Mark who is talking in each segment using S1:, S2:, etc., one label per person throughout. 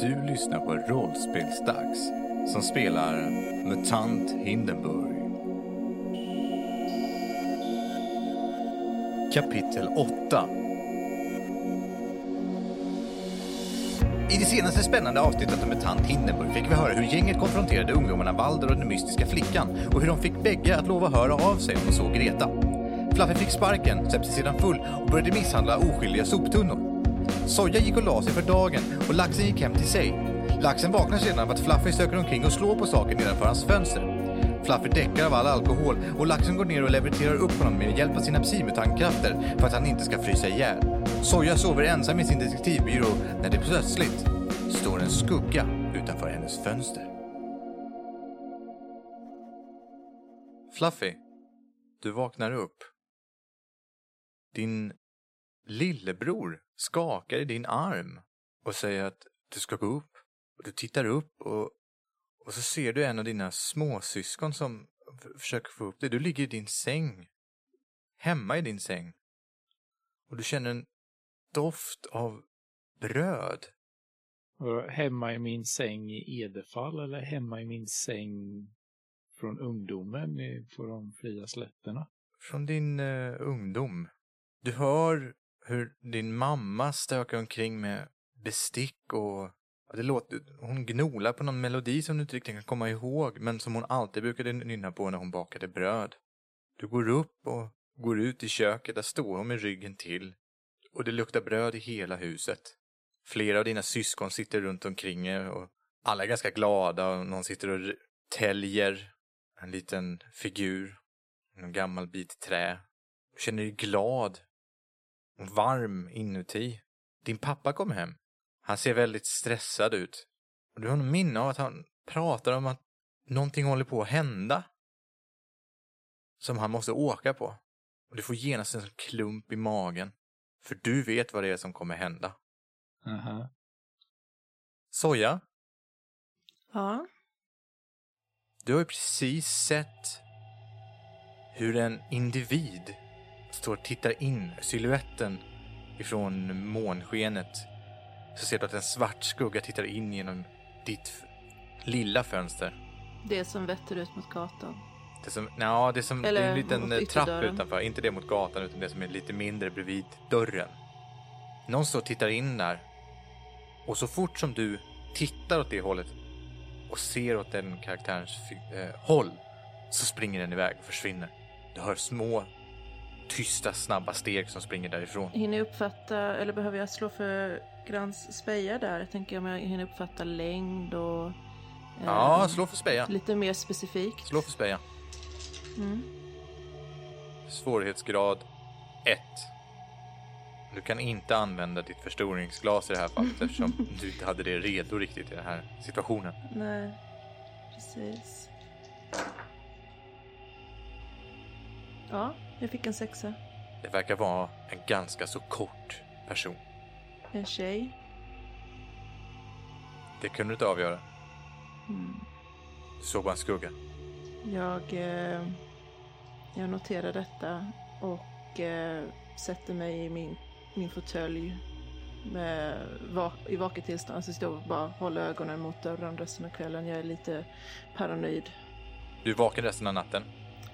S1: Du lyssnar på Rollspelsdags som spelar MUTANT Hindenburg. Kapitel 8 I det senaste spännande avsnittet om MUTANT Hindenburg fick vi höra hur gänget konfronterade ungdomarna Valder och den mystiska flickan och hur de fick bägge att lova höra av sig om de såg Greta. Fluffy fick sparken, släppte sedan full och började misshandla oskyldiga soptunnor. Soja gick och la sig för dagen och laxen gick hem till sig. Laxen vaknar sedan av att Fluffy söker omkring och slår på saker nedanför hans fönster. Fluffy däckar av all alkohol och laxen går ner och leverterar upp honom med hjälp av sina psimutantkrafter för att han inte ska frysa ihjäl. Soja sover ensam i sin detektivbyrå när det plötsligt står en skugga utanför hennes fönster. Fluffy, du vaknar upp. Din lillebror skakar i din arm och säger att du ska gå upp. Och du tittar upp och, och så ser du en av dina småsyskon som försöker få upp dig. Du ligger i din säng. Hemma i din säng. Och du känner en doft av bröd.
S2: Hemma i min säng i Edefall eller hemma i min säng från ungdomen på de fria slätterna?
S1: Från din eh, ungdom. Du hör hur din mamma stökar omkring med bestick och ja, det låter, hon gnolar på någon melodi som du inte riktigt kan komma ihåg men som hon alltid brukade nynna på när hon bakade bröd. Du går upp och går ut i köket, där står hon med ryggen till och det luktar bröd i hela huset. Flera av dina syskon sitter runt omkring er och alla är ganska glada och någon sitter och täljer en liten figur en gammal bit trä. Du känner dig glad varm inuti. Din pappa kom hem. Han ser väldigt stressad ut. Och du har en minne av att han pratar om att någonting håller på att hända. Som han måste åka på. Och du får genast en klump i magen. För du vet vad det är som kommer hända.
S2: Aha.
S1: Soja,
S3: Ja.
S1: du har ju precis sett hur en individ står och tittar in, siluetten ifrån månskenet. Så ser du att en svart skugga tittar in genom ditt lilla fönster.
S3: Det som vetter ut mot gatan.
S1: Det som, ja, det som
S3: Eller
S1: det är en liten trapp utanför. Inte det mot gatan, utan det som är lite mindre bredvid dörren. Någon står och tittar in där. Och så fort som du tittar åt det hållet och ser åt den karaktärens eh, håll så springer den iväg och försvinner. Du hör små, tysta, snabba steg som springer därifrån.
S3: Hinner jag uppfatta, eller behöver jag slå för Grans speja där? Jag tänker om jag hinner uppfatta längd och... eh,
S1: Ja, slå för speja.
S3: Lite mer specifikt.
S1: Slå för speja.
S3: Mm.
S1: Svårighetsgrad 1. Du kan inte använda ditt förstoringsglas i det här fallet eftersom du inte hade det redo riktigt i den här situationen.
S3: Nej, precis. Ja, jag fick en sexa.
S1: Det verkar vara en ganska så kort person.
S3: En tjej.
S1: Det kunde du inte avgöra.
S3: Mm.
S1: Du såg bara en skugga.
S3: Jag, eh, jag noterar detta och eh, sätter mig i min, min fåtölj va, i vaket tillstånd. Så och bara håller ögonen mot dörren resten av kvällen. Jag är lite paranoid.
S1: Du är vaken resten av natten.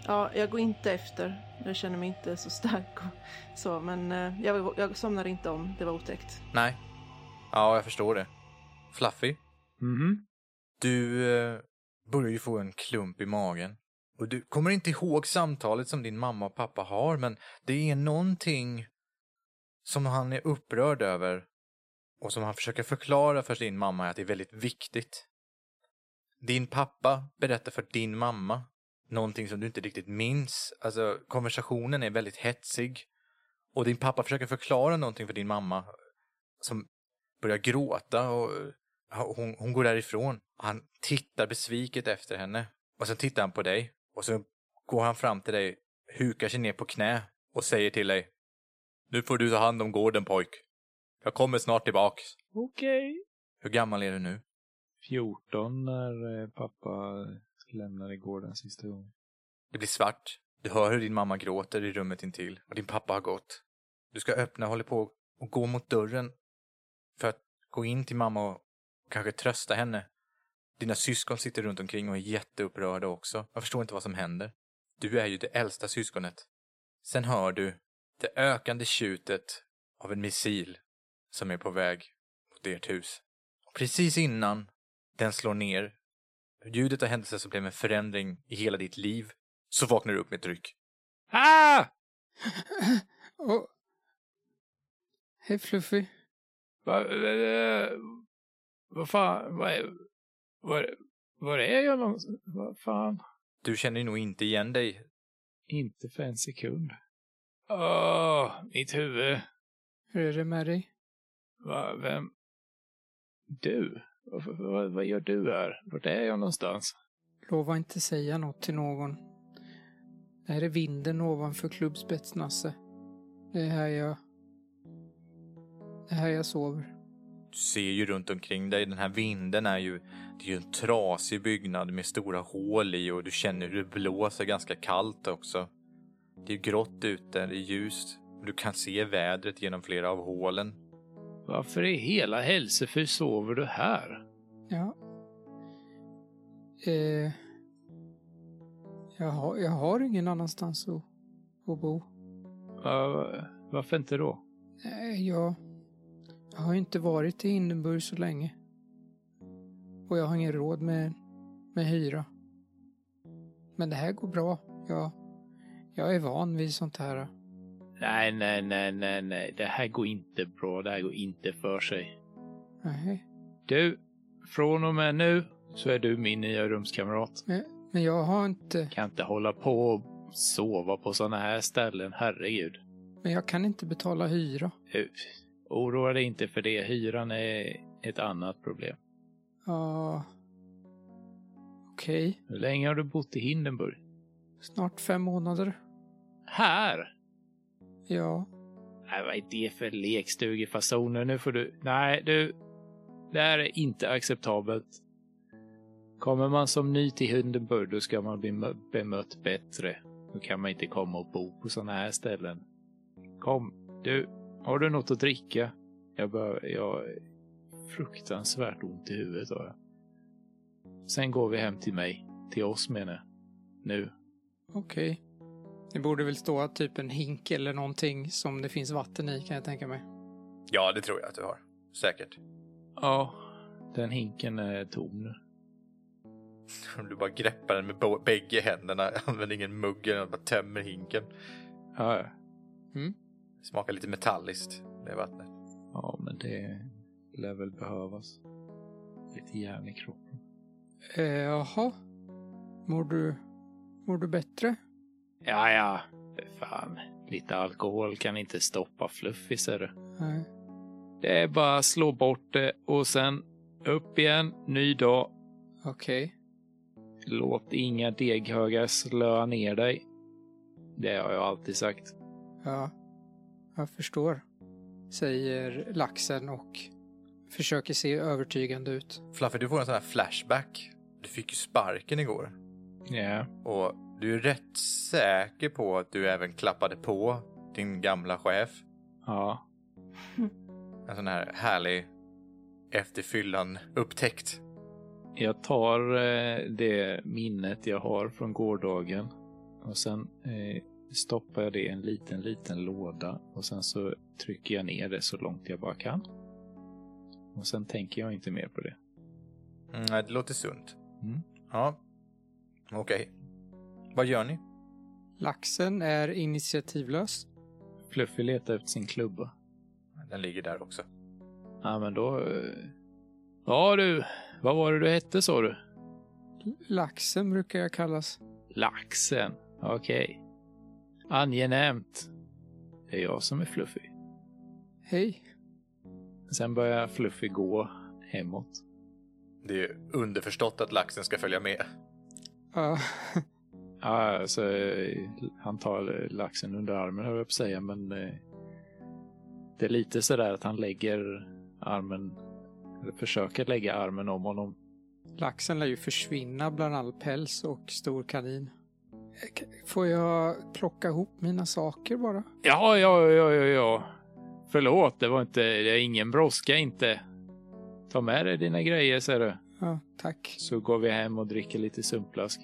S3: Ja, jag går inte efter. Jag känner mig inte så stark och så, men eh, jag, jag somnar inte om. Det var otäckt.
S1: Nej. Ja, jag förstår det. Fluffy,
S2: Mhm.
S1: du eh, börjar ju få en klump i magen. Och du kommer inte ihåg samtalet som din mamma och pappa har, men det är någonting som han är upprörd över och som han försöker förklara för sin mamma att det är väldigt viktigt. Din pappa berättar för din mamma någonting som du inte riktigt minns. Alltså, konversationen är väldigt hetsig. Och din pappa försöker förklara någonting för din mamma som börjar gråta och hon, hon går därifrån. Han tittar besviket efter henne. Och sen tittar han på dig. Och så går han fram till dig, hukar sig ner på knä och säger till dig. Nu får du ta hand om gården pojk. Jag kommer snart tillbaks.
S2: Okej.
S1: Hur gammal är du nu?
S2: 14 när eh, pappa lämnade gården sista gången.
S1: Det blir svart. Du hör hur din mamma gråter i rummet intill och din pappa har gått. Du ska öppna, håller på och gå mot dörren för att gå in till mamma och Kanske trösta henne. Dina syskon sitter runt omkring och är jätteupprörda också. Jag förstår inte vad som händer. Du är ju det äldsta syskonet. Sen hör du det ökande tjutet av en missil som är på väg mot ert hus. Och precis innan den slår ner, ljudet av händelser som blev en förändring i hela ditt liv, så vaknar du upp med ett ryck.
S2: Ah!
S4: Och... Hej Fluffy.
S2: Vad va, va fan, vad är, var, var är jag någonstans? Vad fan?
S1: Du känner nog inte igen dig.
S2: Inte för en sekund. Åh, mitt huvud.
S4: Hur är det med dig?
S2: Va, vem? Du? Vad, vad, gör du här? Vart är jag någonstans?
S4: Lova inte säga något till någon. Det här är vinden ovanför klubbspetsnasse. Det är här jag... Det är här jag sover.
S1: Du ser ju runt omkring dig, den här vinden är ju, det är ju en trasig byggnad med stora hål i och du känner hur det blåser ganska kallt också. Det är grått ute, det är ljust du kan se vädret genom flera av hålen.
S2: Varför i hela hälsefy sover du här?
S4: Ja. Eh... Jag har, jag har ingen annanstans att, att bo.
S2: Va, varför inte då?
S4: Nej, jag... Jag har inte varit i Hindenburg så länge. Och jag har ingen råd med, med hyra. Men det här går bra. Jag, jag är van vid sånt här.
S2: Nej, nej, nej, nej, nej. Det här går inte bra. Det här går inte för sig.
S4: Nej.
S2: Du, från och med nu så är du min nya rumskamrat.
S4: Men, men jag har inte...
S2: Kan inte hålla på och sova på sådana här ställen, herregud.
S4: Men jag kan inte betala hyra.
S2: Uh, Oroa dig inte för det. Hyran är ett annat problem.
S4: Ja... Okej.
S2: Hur länge har du bott i Hindenburg?
S4: Snart fem månader.
S2: Här?
S4: Ja.
S2: Nej, vad är det för lekstugefasoner? Nu får du... Nej, du. Det här är inte acceptabelt. Kommer man som ny till Hindenburg då ska man bli bemött bättre. Då kan man inte komma och bo på sådana här ställen. Kom, du. Har du något att dricka? Jag bör, jag fruktansvärt ont i huvudet har jag. Sen går vi hem till mig. Till oss menar jag. Nu.
S4: Okej. Okay. Det borde väl stå typ en hink eller någonting som det finns vatten i kan jag tänka mig.
S1: Ja, det tror jag att du har. Säkert.
S2: Ja, den hinken är tom nu.
S1: Du bara greppar den med bägge händerna, använder ingen mugg, bara tömmer hinken.
S2: Ja, ja.
S4: Mm.
S1: Smakar lite metalliskt, det vattnet.
S2: Ja, men det lär väl behövas. Lite järn i kroppen.
S4: Eh, jaha. Mår du, mår du bättre?
S2: Ja, ja. Fan, lite alkohol kan inte stoppa Fluffy, ser du.
S4: Nej.
S2: Det är bara att slå bort det och sen upp igen, ny dag.
S4: Okej. Okay.
S2: Låt inga deghögar slöa ner dig. Det har jag alltid sagt.
S4: Ja, jag förstår. Säger laxen och försöker se övertygande ut.
S1: Fluffy, du får en sån här flashback. Du fick ju sparken igår.
S2: Ja. Yeah.
S1: Och du är rätt säker på att du även klappade på din gamla chef.
S2: Ja.
S1: En sån här härlig efterfyllan upptäckt.
S2: Jag tar eh, det minnet jag har från gårdagen och sen eh, stoppar jag det i en liten, liten låda och sen så trycker jag ner det så långt jag bara kan. Och sen tänker jag inte mer på det.
S1: Mm, det låter sunt.
S2: Mm.
S1: Ja. Okej. Okay. Vad gör ni?
S4: Laxen är initiativlös.
S2: Fluffy letar efter sin klubba.
S1: Den ligger där också.
S2: Ja, men då... eh, Ja du, vad var det du hette sa du?
S4: Laxen brukar jag kallas.
S2: Laxen, okej. Angenämt. Det är jag som är Fluffy.
S4: Hej.
S2: Sen börjar Fluffy gå hemåt.
S1: Det är underförstått att laxen ska följa med.
S4: Ja.
S2: Ja, alltså, han tar laxen under armen höll jag på att säga, men eh, det är lite sådär att han lägger armen, eller försöker lägga armen om honom.
S4: Laxen lär ju försvinna bland all päls och stor kanin. Får jag plocka ihop mina saker bara?
S2: Ja, ja, ja, ja, ja. Förlåt, det var inte, det är ingen brådska inte. Ta med dig dina grejer, ser du.
S4: Ja, tack.
S2: Så går vi hem och dricker lite sumpflask.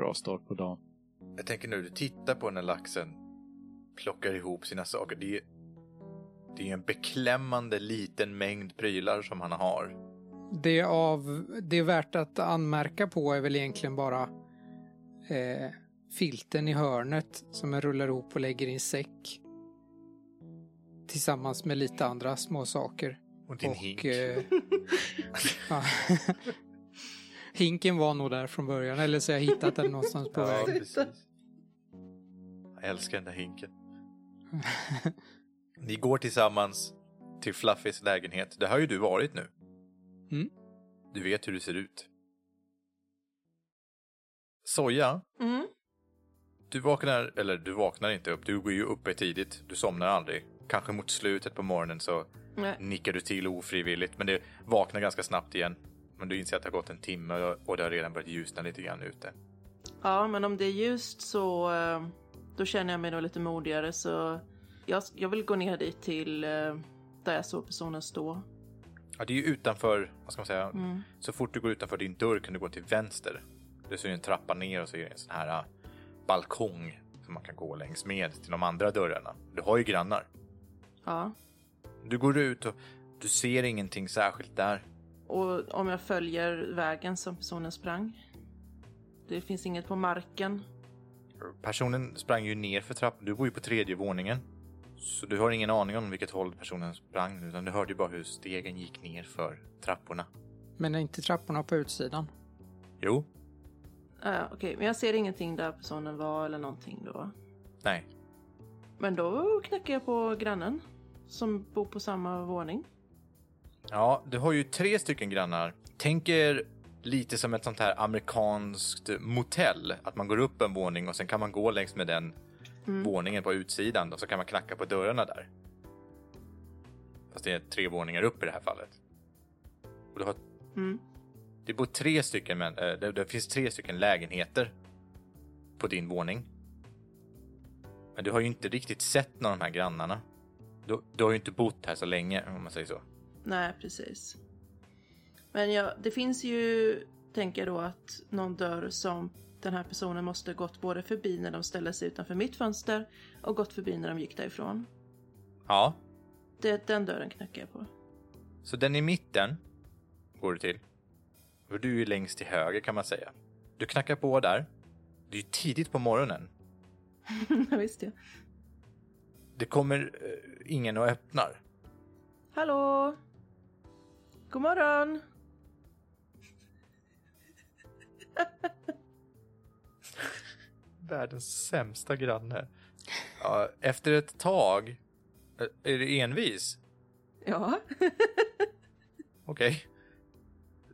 S2: Bra start på dagen.
S1: Jag tänker nu, du tittar på när laxen plockar ihop sina saker. Det är, det är en beklämmande liten mängd prylar som han har.
S4: Det, av, det är värt att anmärka på är väl egentligen bara eh, filten i hörnet som jag rullar ihop och lägger i en säck. Tillsammans med lite andra små saker.
S1: Och din
S4: och,
S1: hink.
S4: eh. Hinken var nog där från början, eller så har jag hittat den någonstans på
S1: ja,
S4: väg.
S1: precis. Jag älskar den där hinken. Ni går tillsammans till Fluffys lägenhet. Det har ju du varit nu.
S4: Mm.
S1: Du vet hur du ser ut. Soja,
S3: Mm.
S1: du vaknar, eller du vaknar inte upp, du går ju uppe tidigt, du somnar aldrig. Kanske mot slutet på morgonen så
S3: Nej.
S1: nickar du till ofrivilligt, men det vaknar ganska snabbt igen. Men du inser att det har gått en timme och det har redan börjat ljusna lite grann ute.
S3: Ja, men om det är ljust så eh, då känner jag mig nog lite modigare så jag, jag vill gå ner dit till eh, där jag såg personen stå.
S1: Ja, det är ju utanför, vad ska man säga,
S3: Mm.
S1: så fort du går utanför din dörr kan du gå till vänster. Det är en trappa ner och så är det en sån här äh, balkong som man kan gå längs med till de andra dörrarna. Du har ju grannar.
S3: Ja.
S1: Du går ut och du ser ingenting särskilt där.
S3: Och om jag följer vägen som personen sprang. Det finns inget på marken.
S1: Personen sprang ju ner för trappan. Du bor ju på tredje våningen. Så du har ingen aning om vilket håll personen sprang utan du hörde ju bara hur stegen gick ner för trapporna.
S4: Men är inte trapporna på utsidan?
S1: Jo,
S3: Ja, ja, okej, men jag ser ingenting där personen var eller någonting då.
S1: nej.
S3: Men då knackar jag på grannen som bor på samma våning.
S1: Ja, du har ju tre stycken grannar. Tänk er lite som ett sånt här amerikanskt motell. Att man går upp en våning och sen kan man gå längs med den våningen på utsidan och så kan man knacka på dörrarna där. Fast det är tre våningar upp i det här fallet. Och du har,
S3: Mm.
S1: det bor tre stycken, men äh, det, det finns tre stycken lägenheter på din våning. Men du har ju inte riktigt sett någon av de här grannarna. Du, du har ju inte bott här så länge om man säger så.
S3: Nej, precis. Men ja, det finns ju, tänker jag då, att någon dörr som den här personen måste gått både förbi när de ställde sig utanför mitt fönster och gått förbi när de gick därifrån.
S1: Ja,
S3: Det, den dörren knackar jag på.
S1: Så den i mitten går du till. Och du är längst till höger kan man säga. Du knackar på där. Det är ju tidigt på morgonen.
S3: Ja, Visst ja.
S1: Det kommer eh, ingen och öppnar.
S3: Hallå? God morgon!
S1: Världens sämsta granne. Ja, efter ett tag. eh, Är du envis?
S3: Ja.
S1: Okej.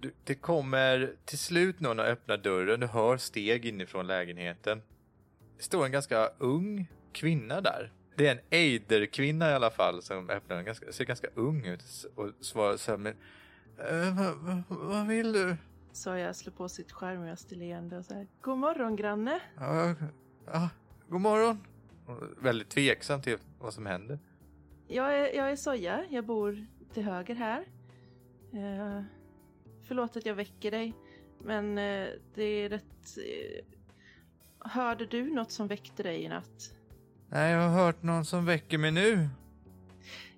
S1: Du, det kommer till slut någon och öppnar dörren. Du hör steg inifrån lägenheten. Det står en ganska ung kvinna där. Det är en Eider-kvinna i alla fall som öppnar den. Ganska, ser ganska ung ut och svarar så här. "Eh, vad, vad, vad vill du?
S3: Så jag slår på sitt skärmigaste leende och säger God morgon granne!
S1: Ja, ja, god morgon. Väldigt tveksam till vad som händer.
S3: Jag är, jag är Soja, jag bor till höger här. Eh, förlåt att jag väcker dig, men eh, det är rätt... Eh, hörde du något som väckte dig i natt?
S1: Nej, jag har hört någon som väcker mig nu.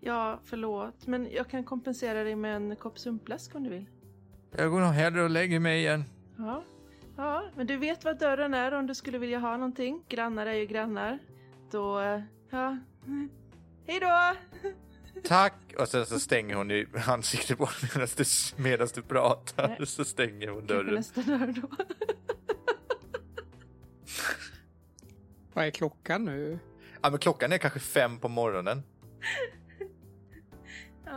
S3: Ja, förlåt, men jag kan kompensera dig med en kopp sumpläsk om du vill.
S1: Jag går nog hellre och lägger mig igen.
S3: Ja, ja, men du vet vad dörren är om du skulle vilja ha någonting. Grannar är ju grannar. Då, eh, ja. Hej då!
S1: Tack! Och sen så stänger hon i ansiktet på honom medan du, medan du pratar.
S3: Nej.
S1: Så stänger hon
S3: Kanske
S1: dörren.
S3: nästa dörr då.
S4: Vad är klockan nu?
S1: Ja, men klockan är kanske fem på morgonen.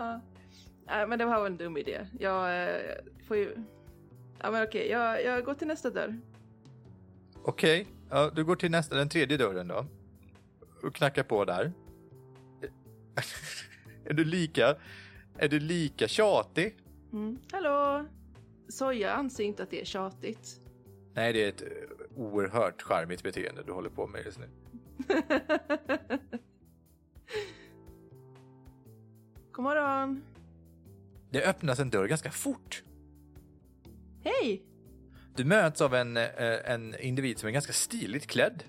S3: Ja. Nej, men det var en dum idé. Jag eh, får ju... Ja, men okej, jag, jag går till nästa dörr.
S1: Okej, ja, du går till nästa, den tredje dörren då. Och knackar på där. är du lika, är du lika tjatig?
S3: Mm. Hallå? Soja anser inte att det är tjatigt.
S1: Nej, det är ett eh, oerhört charmigt beteende du håller på med just nu.
S3: God morgon.
S1: Det öppnas en dörr ganska fort.
S3: Hej!
S1: Du möts av en, eh, en individ som är ganska stiligt klädd.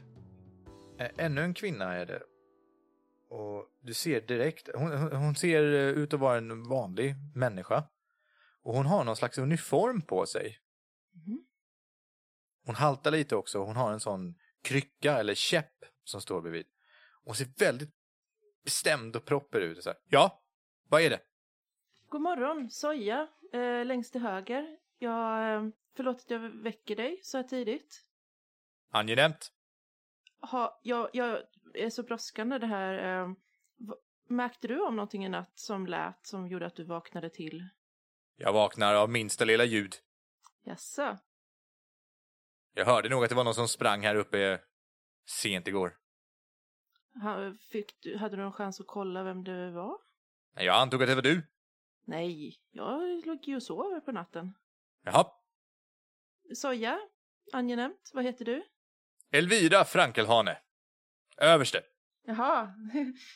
S1: Eh, Ännu en kvinna är det. Och du ser direkt, hon, hon- ser eh, ut att vara en vanlig människa. Och hon har någon slags uniform på sig.
S3: Mhm.
S1: Hon haltar lite också, hon har en sån krycka eller käpp som står bredvid. Hon ser väldigt bestämd och proper ut. Så här, ja, vad är det?
S3: God morgon, Soja, eh, längst till höger. Jag, eh, förlåt att jag väcker dig så här tidigt.
S1: Angenämt.
S3: Ha, jag, jag är så brådskande det här. Eh, märkte du om någonting i natt som lät som gjorde att du vaknade till?
S1: Jag vaknar av minsta lilla ljud.
S3: Jaså?
S1: Jag hörde nog att det var någon som sprang här uppe sent igår.
S3: Ha, fick du, hade du någon chans att kolla vem det var?
S1: Men Jag antog att det var du.
S3: Nej, jag låg ju och sov på natten.
S1: Jaha.
S3: Soja, angenämt. Vad heter du?
S1: Elvira Frankelhane. Överste.
S3: Jaha.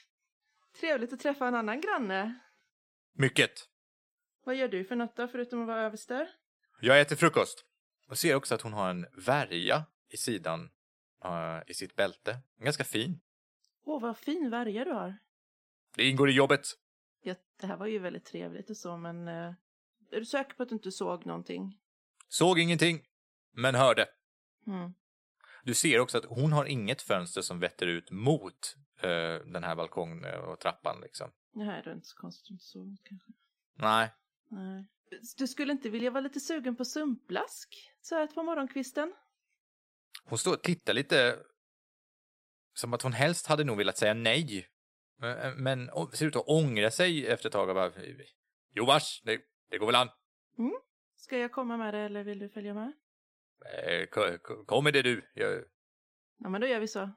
S3: Trevligt att träffa en annan granne.
S1: Mycket.
S3: Vad gör du för något då, förutom att vara överste?
S1: Jag äter frukost. Och ser också att hon har en värja i sidan eh, i sitt bälte. Ganska fin.
S3: Åh, vad fin värja du har.
S1: Det ingår i jobbet.
S3: Ja, det här var ju väldigt trevligt och så, men eh, är du säker på att du inte såg någonting?
S1: Såg ingenting, men hörde.
S3: Mm.
S1: Du ser också att hon har inget fönster som vetter ut mot eh, den här balkongen och trappan liksom.
S3: Det här är det inte så konstigt inte såg kanske.
S1: Nej.
S3: Nej. Du skulle inte vilja vara lite sugen på sumpblask så här på morgonkvisten?
S1: Hon står och tittar lite som att hon helst hade nog velat säga nej. Men, men å- ser ut att ångra sig efter ett tag och bara, jo vars, det, det går väl an.
S3: Ska jag komma med dig eller vill du följa med?
S1: Eh, ko- ko- Kom med det du. Jag,
S3: Ja, men då gör vi så.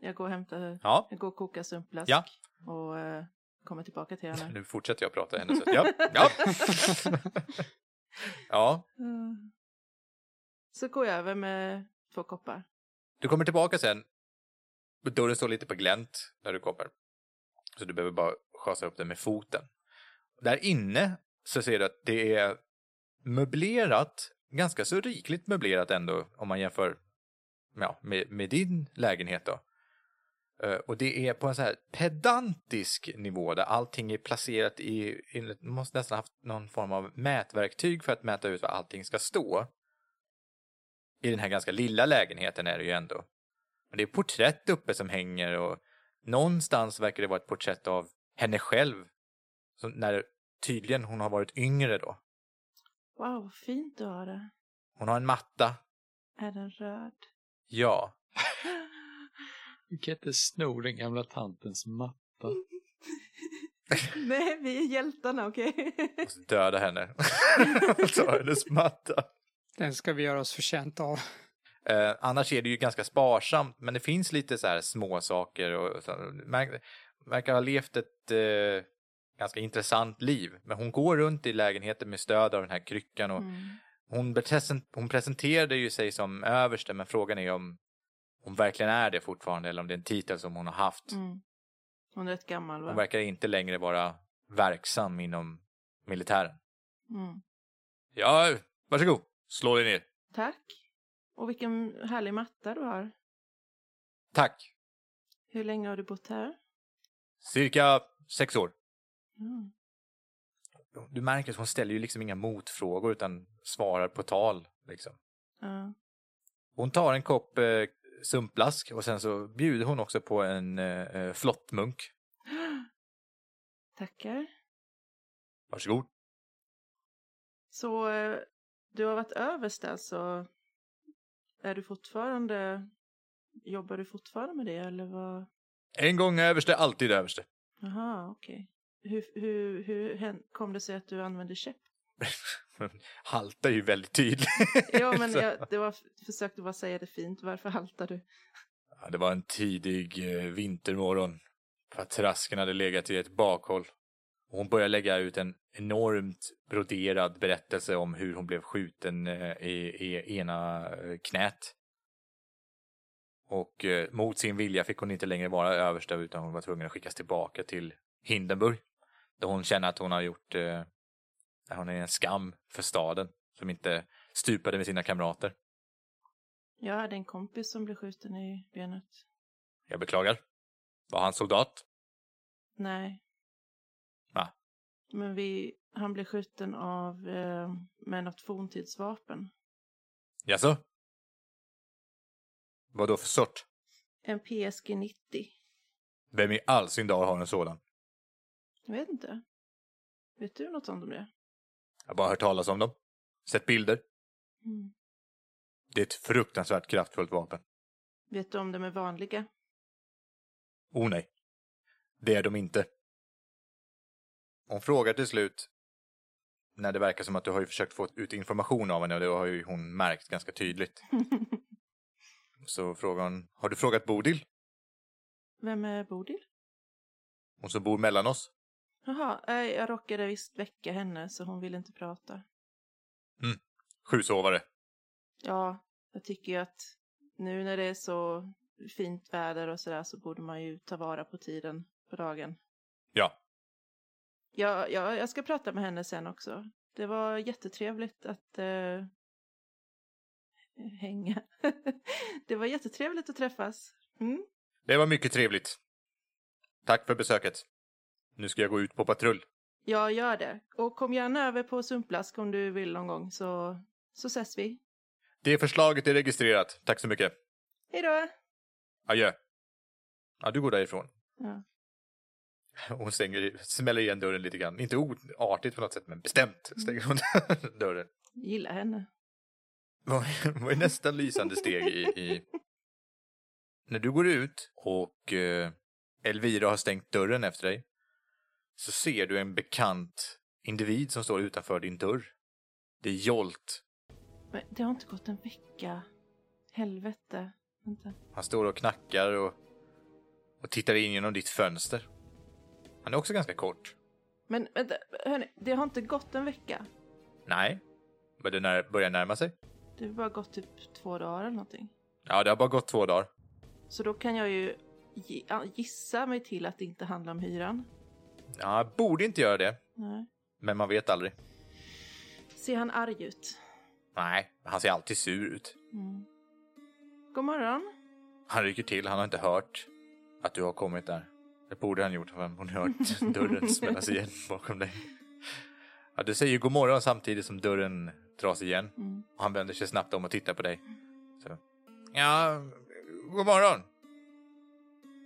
S3: Jag går och hämtar,
S1: ja,
S3: jag går och kokar sumpblask
S1: Ja.
S3: och eh, kommer tillbaka till henne.
S1: nu fortsätter jag prata henne. Så, ja, ja. ja,
S3: Mm. Så går jag över med två koppar.
S1: du kommer tillbaka sen. Dörren står lite på glänt när du kommer. Så du behöver bara schasa upp den med foten. Där inne så ser du att det är möblerat, ganska så rikligt möblerat ändå om man jämför ja, med, med din lägenhet då. Eh, och det är på en så här pedantisk nivå där allting är placerat i, i man måste nästan haft någon form av mätverktyg för att mäta ut var allting ska stå. I den här ganska lilla lägenheten är det ju ändå. Men det är porträtt uppe som hänger och någonstans verkar det vara ett porträtt av henne själv. Så när tydligen hon har varit yngre då.
S3: Wow, vad fint du har det.
S1: Hon har en matta.
S3: Är den röd?
S1: Ja.
S2: Du kan inte sno den gamla tantens matta.
S3: Nej, vi är hjältarna, okej?
S1: Så döda henne. Ta hennes matta.
S4: Den ska vi göra oss förtjänta av.
S1: Eh, annars är det ju ganska sparsamt, men det finns lite så här små saker och så, verkar ha levt ett eh, ganska intressant liv. Men hon går runt i lägenheten med stöd av den här kryckan och
S3: Mm.
S1: hon, hon presenterade ju sig som överste, men frågan är om hon verkligen är det fortfarande eller om det är en titel som hon har haft.
S3: Mm. Hon är rätt gammal, va?
S1: Hon verkar inte längre vara verksam inom militären.
S3: Mm.
S1: Ja, varsågod. Slå dig ner.
S3: Tack. Och vilken härlig matta du har.
S1: Tack.
S3: Hur länge har du bott här?
S1: Cirka sex år.
S3: Mm.
S1: Du märker att hon ställer ju liksom inga motfrågor utan svarar på tal. Liksom.
S3: Ja.
S1: Hon tar en kopp eh, sumpblask och sen så bjuder hon också på en eh, eh, flottmunk.
S3: Tackar.
S1: Varsågod.
S3: Så eh, du har varit överste alltså? Är du fortfarande... Jobbar du fortfarande med det eller vad?
S1: En gång överste, alltid överste.
S3: Jaha, okej. Hur, hur, hur hän- kom det sig att du använde käpp?
S1: Haltar ju väldigt tydligt.
S3: Ja, men jag det var, försökte bara säga det fint. Varför haltar du?
S1: Ja, det var en tidig eh, vintermorgon. Patrasken hade legat i ett bakhåll. Hon började lägga ut en enormt broderad berättelse om hur hon blev skjuten eh, i, i ena eh, knät. Och eh, mot sin vilja fick hon inte längre vara översta utan hon var tvungen att skickas tillbaka till Hindenburg. Där hon känner att hon har gjort eh, hon är en skam för staden som inte stupade med sina kamrater.
S3: Jag hade en kompis som blev skjuten i benet.
S1: Jag beklagar. Var han soldat?
S3: Nej. Men vi, han blev skjuten av eh, med något forntidsvapen.
S1: Jaså? Vad då för sort?
S3: En PSG 90.
S1: Vem i all sin dar har en sådan?
S3: Jag vet inte. Vet du något om det?
S1: Jag har bara hört talas om dem. Sett bilder.
S3: Mm.
S1: Det är ett fruktansvärt kraftfullt vapen.
S3: Vet du om de är vanliga?
S1: Oh nej. Det är de inte. Hon frågar till slut när det verkar som att du har ju försökt få ut information av henne och det har ju hon märkt ganska tydligt. Så frågar hon, har du frågat Bodil?
S3: Vem är Bodil?
S1: Hon som bor mellan oss?
S3: Jaha, eh, jag råkade visst väcka henne så hon ville inte prata.
S1: Sjusovare.
S3: Ja, jag tycker ju att nu när det är så fint väder och sådär så borde man ju ta vara på tiden på dagen.
S1: Ja.
S3: Ja, ja, jag ska prata med henne sen också. Det var jättetrevligt att eh, hänga. det var jättetrevligt att träffas. Mm.
S1: Det var mycket trevligt. Tack för besöket. Nu ska jag gå ut på patrull.
S3: Jag gör det. Och kom gärna över på Sumplask om du vill någon gång så, så ses vi.
S1: Det förslaget är registrerat. Tack så mycket.
S3: Hej då!
S1: Adjö. Ja, du går därifrån.
S3: Ja.
S1: Hon stänger, smäller igen dörren lite grann. Inte oartigt på något sätt, men bestämt stänger hon dörren.
S3: Gillar henne.
S1: Vad vad är nästa lysande steg i, i... När du går ut och eh, Elvira har stängt dörren efter dig så ser du en bekant individ som står utanför din dörr. Det är Jolt.
S3: Men det har inte gått en vecka. Helvete. Vänta.
S1: Han står och knackar och, och tittar in genom ditt fönster. Han är också ganska kort.
S3: Men vänta, hörni, det har inte gått en vecka.
S1: Nej, men det när, börjar närma sig.
S3: Det har bara gått typ två dagar eller någonting.
S1: Ja, det har bara gått två dagar.
S3: Så då kan jag ju gissa mig till att det inte handlar om hyran.
S1: Ja, borde inte göra det,
S3: Nej.
S1: men man vet aldrig.
S3: Ser han arg ut?
S1: Nej, han ser alltid sur ut.
S3: Mm. God morgon.
S1: Han rycker till, han har inte hört att du har kommit där. Det borde han gjort, för hon hört dörren smällas igen bakom dig. Ja, du säger god morgon samtidigt som dörren dras igen.
S3: Mm.
S1: Och han vänder sig snabbt om och tittar på dig. Så. Ja, god morgon.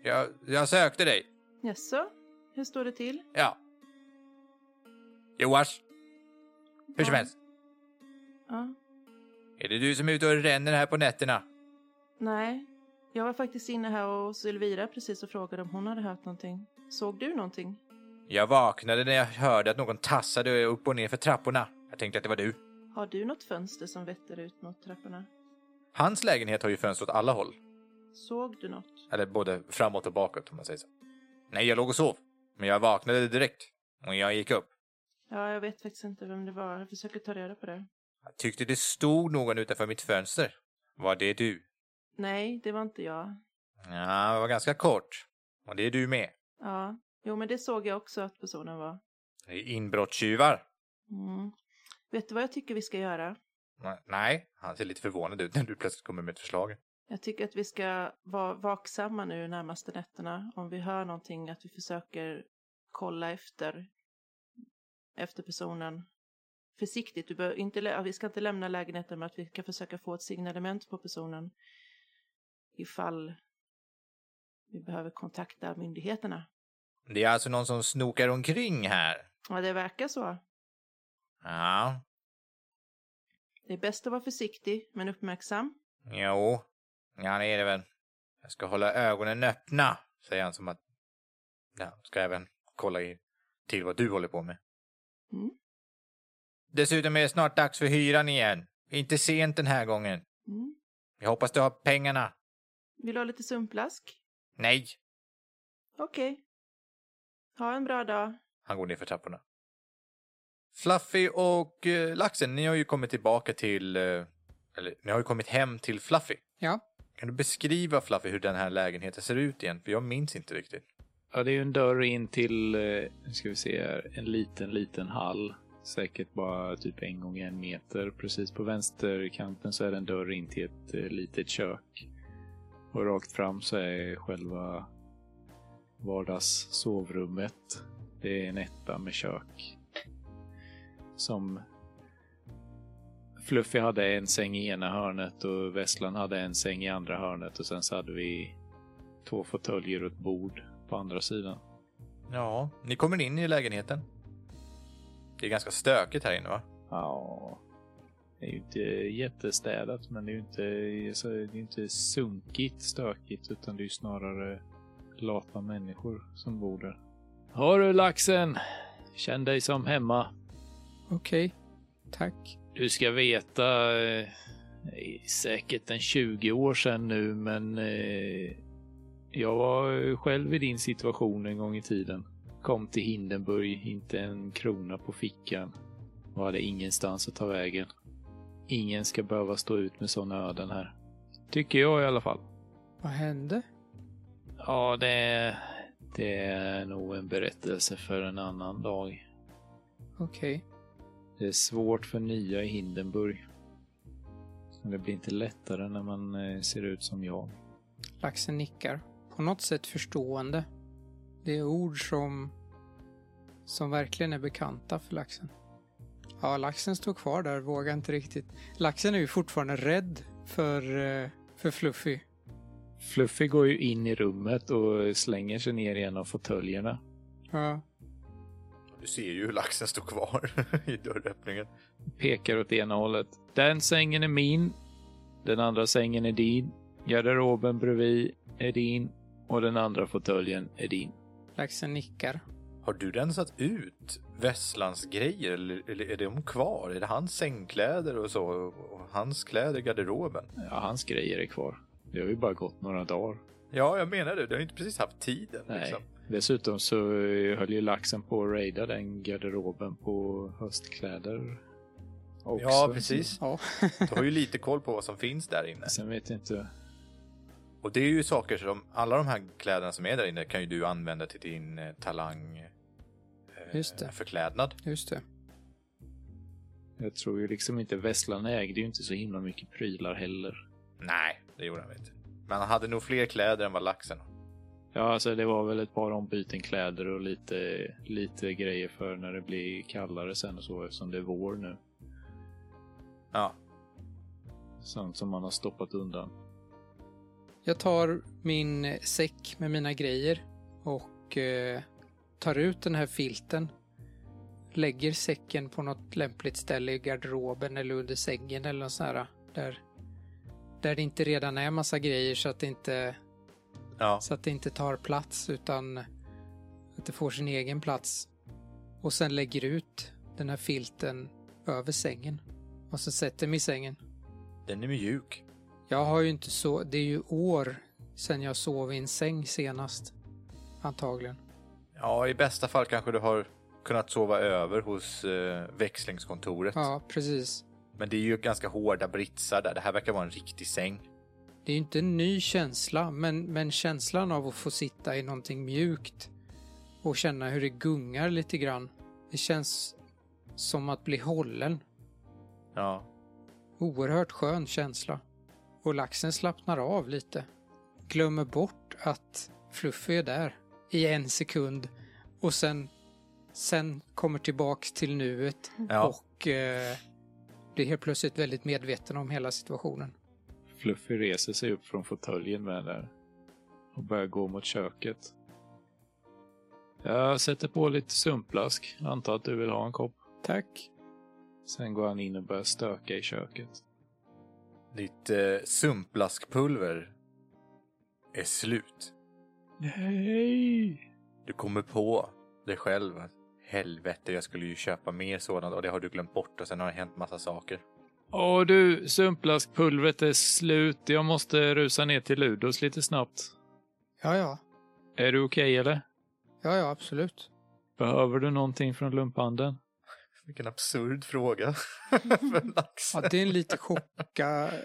S1: Jag, jag sökte dig.
S3: Jaså? Hur står det till?
S1: Ja. Joars. Hur som
S3: Ja.
S1: helst.
S3: Ja.
S1: Är det du som är ute och ränner här på nätterna?
S3: Nej. Jag var faktiskt inne här hos Elvira precis och frågade om hon hade hört någonting. Såg du någonting?
S1: Jag vaknade när jag hörde att någon tassade upp och ner för trapporna. Jag tänkte att det var du.
S3: Har du något fönster som vetter ut mot trapporna?
S1: Hans lägenhet har ju fönster åt alla håll.
S3: Såg du något?
S1: Eller både framåt och bakåt om man säger så. Nej, jag låg och sov. Men jag vaknade direkt. Och jag gick upp.
S3: Ja, jag vet faktiskt inte vem det var. Jag försöker ta reda på det.
S1: Jag tyckte det stod någon utanför mitt fönster. Var det du?
S3: Nej, det var inte jag.
S1: Ja, det var ganska kort. Och det är du med.
S3: Ja, jo men det såg jag också att personen var.
S1: Det är inbrottstjuvar.
S3: Mm. Vet du vad jag tycker vi ska göra?
S1: Nej, han ser lite förvånad ut när du plötsligt kommer med ett förslag.
S3: Jag tycker att vi ska vara vaksamma nu närmaste nätterna. Om vi hör någonting, att vi försöker kolla efter, efter personen. Försiktigt, du bör inte, vi ska inte lämna lägenheten med att vi ska försöka få ett signalement på personen. Ifall vi behöver kontakta myndigheterna.
S1: Det är alltså någon som snokar omkring här.
S3: Ja, det verkar så.
S1: Ja,
S3: Det är bäst att vara försiktig, men uppmärksam.
S1: jo. Ja, det är det väl. Jag ska hålla ögonen öppna, säger han som att... Ja, ska även kolla i, till vad du håller på med.
S3: Mm.
S1: Dessutom är det snart dags för hyran igen. Inte sent den här gången.
S3: Mm.
S1: Jag hoppas du har pengarna.
S3: Vill du ha lite sumplask?
S1: Nej.
S3: Okej. Ha en bra dag.
S1: Han går ner för trapporna. Fluffy och eh, Laxen, ni har ju kommit tillbaka till... Eh, eller, ni har ju kommit hem till Fluffy.
S4: Ja.
S1: Kan du beskriva Fluffy hur den här lägenheten ser ut igen? För jag minns inte riktigt.
S2: Ja, det är ju en dörr in till, eh, nu ska vi se här, en liten, liten hall. säkert bara typ en gång en meter. Precis på vänsterkanten så är det en dörr in till ett litet kök. Och rakt fram så är själva vardagssovrummet. Det är en etta med kök. Som Fluffy hade en säng i ena hörnet och Vesslan hade en säng i andra hörnet och sen så hade vi två fåtöljer och ett bord på andra sidan.
S1: Ja, ni kommer in i lägenheten. Det är ganska stökigt här inne va?
S2: Ja, det är ju inte jättestädat men det är ju inte, så det är inte sunkigt stökigt utan det är ju snarare lata människor som bor där. Har du laxen? Känn dig som hemma.
S4: Okej, tack.
S2: Du ska veta, eh, det är säkert en 20 år sedan nu, men eh, jag var själv i din situation en gång i tiden. Kom till Hindenburg, inte en krona på fickan och hade ingenstans att ta vägen. Ingen ska behöva stå ut med sådana öden här. Tycker jag i alla fall.
S4: Vad hände?
S2: Ja, det, det är nog en berättelse för en annan dag.
S4: Okej.
S2: Det är svårt för nya i Hindenburg. Men det blir inte lättare när man eh, ser ut som jag.
S4: Laxen nickar. På något sätt förstående. Det är ord som, som verkligen är bekanta för laxen. Ja, laxen står kvar där, vågar inte riktigt. Laxen är ju fortfarande rädd för, eh, för Fluffy.
S2: Fluffy går ju in i rummet och slänger sig ner i en av fåtöljerna.
S4: Ja,
S1: Du ser ju hur laxen står kvar i dörröppningen.
S2: Pekar åt ena hållet. Den sängen är min. Den andra sängen är din. Garderoben bredvid är din. Och den andra fåtöljen är din.
S4: laxen nickar.
S1: Har du rensat ut Vesslans grejer eller, eller är de kvar? Är det hans sängkläder och så? Och hans kläder i garderoben?
S2: Ja, hans grejer är kvar. Det har ju bara gått några dagar.
S1: Ja, jag menar det. Du har inte precis haft tiden.
S2: Nej.
S1: Liksom.
S2: Dessutom så höll ju laxen på att raida den garderoben på höstkläder. Också.
S1: Ja, precis.
S4: Ja,
S1: Du har ju lite koll på vad som finns där inne.
S2: Sen vet jag inte.
S1: Och det är ju saker som, alla de här kläderna som är där inne kan ju du använda till din eh, talang
S4: Just det.
S1: förklädnad.
S4: just det.
S2: Jag tror ju liksom inte Vesslan ägde ju inte så himla mycket prylar heller.
S1: Nej, det gjorde han inte. Men han hade nog fler kläder än vad laxen.
S2: Ja, alltså det var väl ett par ombyten kläder och lite, lite grejer för när det blir kallare sen och så eftersom det är vår nu.
S1: Ja,
S2: Sånt som man har stoppat undan.
S4: Jag tar min eh, säck med mina grejer och eh, tar ut den här filten. Lägger säcken på något lämpligt ställe i garderoben eller under sängen eller något sånt här. Där, där det inte redan är massa grejer så att det inte,
S1: ja.
S4: så att det inte tar plats utan att det får sin egen plats. Och sen lägger ut den här filten över sängen. Och så sätter mig i sängen.
S1: Den är mjuk.
S4: Jag har ju inte så, det är ju år sedan jag sov i en säng senast. Antagligen.
S1: Ja, i bästa fall kanske du har kunnat sova över hos eh, växlingskontoret.
S4: Ja, precis.
S1: Men det är ju ganska hårda britsar där. Det här verkar vara en riktig säng.
S4: Det är ju inte en ny känsla, men, men känslan av att få sitta i någonting mjukt och känna hur det gungar lite grann. Det känns som att bli hållen.
S1: Ja.
S4: Oerhört skön känsla. Och laxen slappnar av lite. Glömmer bort att Fluffy är där i en sekund och sen, sen kommer tillbaks till nuet
S1: Ja.
S4: och eh, blir helt plötsligt väldigt medveten om hela situationen.
S2: Fluffy reser sig upp från fåtöljen med där och börjar gå mot köket. Jag sätter på lite sumpblask. Antar att du vill ha en kopp.
S4: Tack.
S2: Sen går han in och börjar stöka i köket.
S1: Ditt eh, sumpblaskpulver är slut.
S2: Nej!
S1: Du kommer på dig själv att helvete, jag skulle ju köpa mer sådant och det har du glömt bort och sen har det hänt massa saker.
S2: Åh du, sumpblaskpulvret är slut. Jag måste rusa ner till Ludos lite snabbt.
S4: Ja, ja.
S2: Är du okej eller?
S4: Ja, ja, absolut.
S2: Behöver du någonting från lumphandeln?
S1: Vilken absurd fråga för.
S4: Ja, det är en lite chocka...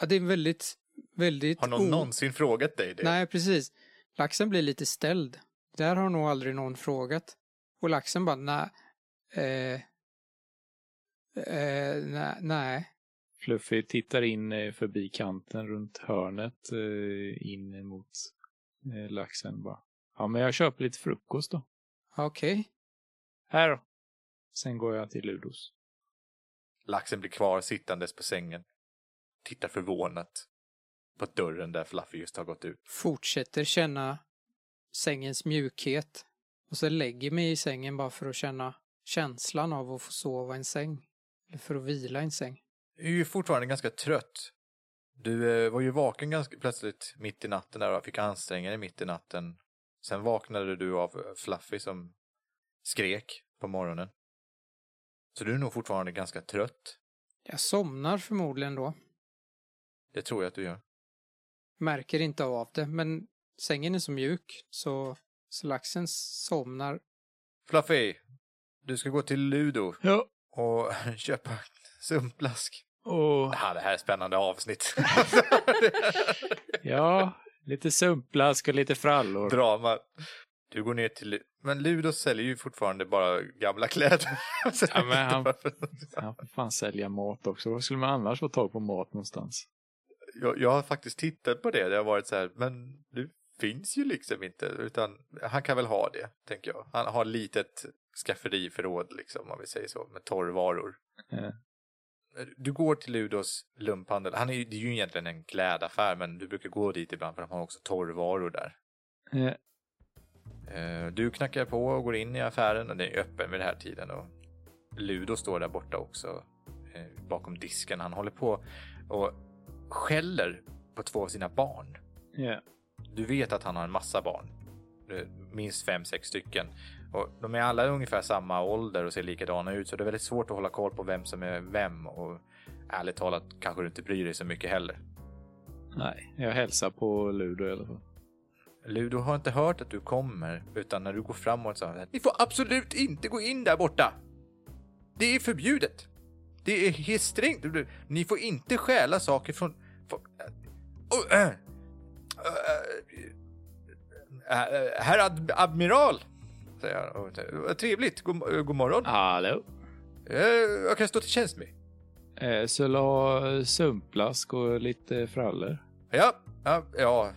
S4: Ja, det är en väldigt, väldigt...
S1: Har någon
S4: o-
S1: någonsin frågat dig det?
S4: Nej, precis. Laxen blir lite ställd. Där har nog aldrig någon frågat. Och laxen bara, nej. Eh, Eh, nej, nej.
S2: Fluffy tittar in eh, förbi kanten runt hörnet eh, in mot eh, laxen bara. Ja, men jag köper lite frukost då.
S4: Okej.
S2: Här då. Sen går jag till Ludos.
S1: Laxen blir kvar sittandes på sängen. Tittar förvånat på dörren där Fluffy just har gått ut.
S4: Fortsätter känna sängens mjukhet. Och så lägger mig i sängen bara för att känna känslan av att få sova i en säng. Eller för att vila i en säng.
S1: Du är ju fortfarande ganska trött. Du eh, var ju vaken ganska plötsligt mitt i natten där och fick anstränga dig mitt i natten. Sen vaknade du av eh, Fluffy som skrek på morgonen. Så du är nog fortfarande ganska trött.
S4: Jag somnar förmodligen då.
S1: Det tror jag att du gör.
S4: Märker inte av det, men sängen är så mjuk så, så laxen somnar.
S1: Fluffy, du ska gå till Ludo
S2: Ja.
S1: och köpa sumpblask.
S2: Och,
S1: Ja, det här är spännande avsnitt.
S2: ja, lite sumpblask och lite frallor.
S1: Drama. Du går ner till... Men Ludo säljer ju fortfarande bara gamla kläder.
S2: Ja, men han-. Han får fan sälja mat också. Var skulle man annars få tag på mat någonstans?
S1: Jag, jag har faktiskt tittat på det. Det har varit så här, men det finns ju liksom inte. Utan han kan väl ha det, tänker jag. Han har litet skafferiförråd, liksom, om vi säger så, med torrvaror.
S2: Ja.
S1: Du går till Ludos lumphandel. Han är, ju- det är ju egentligen en klädaffär, men du brukar gå dit ibland för de har också torrvaror där.
S2: Eh,
S1: Du knackar på och går in i affären och den är öppen vid den här tiden. Och Ludo står där borta också eh, bakom disken. Han håller på och skäller på två av sina barn.
S2: ja.
S1: Du vet att han har en massa barn. Minst fem, sex stycken. Och de är alla ungefär samma ålder och ser likadana ut så det är väldigt svårt att hålla koll på vem som är vem. Och ärligt talat kanske du inte bryr dig så mycket heller.
S2: Nej, jag hälsar på Ludo i alla fall.
S1: Ludo har inte hört att du kommer, utan när du går framåt så här, Ni får absolut inte gå in där borta! Det är förbjudet! Det är helt strängt. Ni får inte stjäla saker från... äh, äh, äh, herr ad, admiral! Säger han. Trevligt. God, god morgon.
S2: Hallå?
S1: Eh, jag kan stå till tjänst med.
S2: Eh, så la ha sumpblask och lite frallor.
S1: Ja, ja, ja.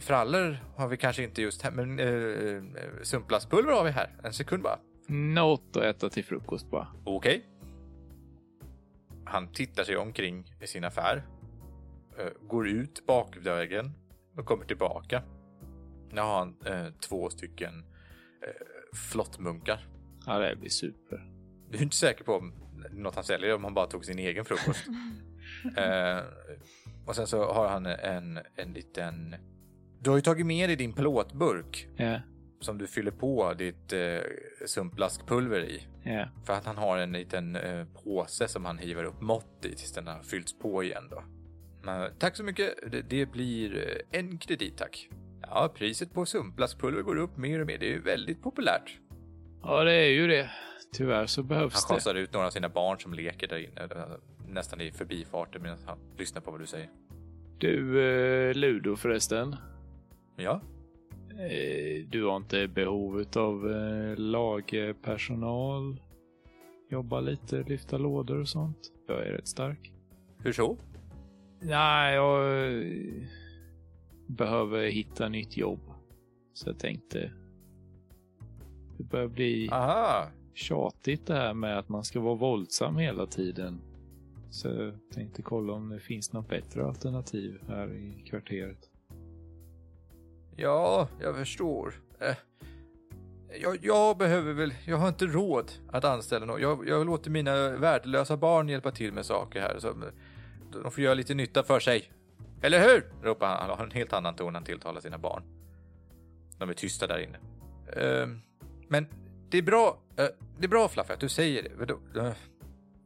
S1: Frallor har vi kanske inte just här, men eh, sumpplastpulver har vi här. En sekund bara.
S2: Något att äta till frukost bara.
S1: Okej. Han tittar sig omkring i sin affär. Eh, Går ut bakvägen och kommer tillbaka. Nu har han eh, två stycken eh, flottmunkar.
S2: Ja, det blir super.
S1: Du är inte säker på om något han säljer om han bara tog sin egen frukost. eh, och sen så har han en, en liten... Du har ju tagit med dig din plåtburk
S2: Ja,
S1: som du fyller på ditt eh, sumpblaskpulver i.
S2: ja.
S1: För att han har en liten eh, påse som han hivar upp mått i tills den har fyllts på igen då. Tack så mycket. Det, blir eh, en kredit tack. Ja, priset på sumpblaskpulver går upp mer och mer. Det är ju väldigt populärt.
S2: Ja, det är ju det. Tyvärr så
S1: Han
S2: behövs det.
S1: schasar ut några av sina barn som leker där inne. Nästan i förbifarten medan han lyssnar på vad du säger.
S2: Du, eh, Ludo förresten.
S1: Ja,
S2: Eh, du har inte behov av eh, lagpersonal? Jobba lite, lyfta lådor och sånt? Jag är rätt stark.
S1: hur så?
S2: Nej, jag eh, behöver hitta nytt jobb. Så jag tänkte... Det börjar bli
S1: Aha,
S2: tjatigt det här med att man ska vara våldsam hela tiden. Så jag tänkte kolla om det finns något bättre alternativ här i kvarteret.
S1: ja, jag förstår. Eh, jag, jag behöver väl, jag har inte råd att anställa någon. Jag, jag låter mina värdelösa barn hjälpa till med saker här. Så de får göra lite nytta för sig. Eller hur? ropar han. Han har en helt annan ton han tilltalar sina barn. De är tysta där inne. Ehm, men det är bra, eh, det är bra Fluffy att du säger det. För Då, eh,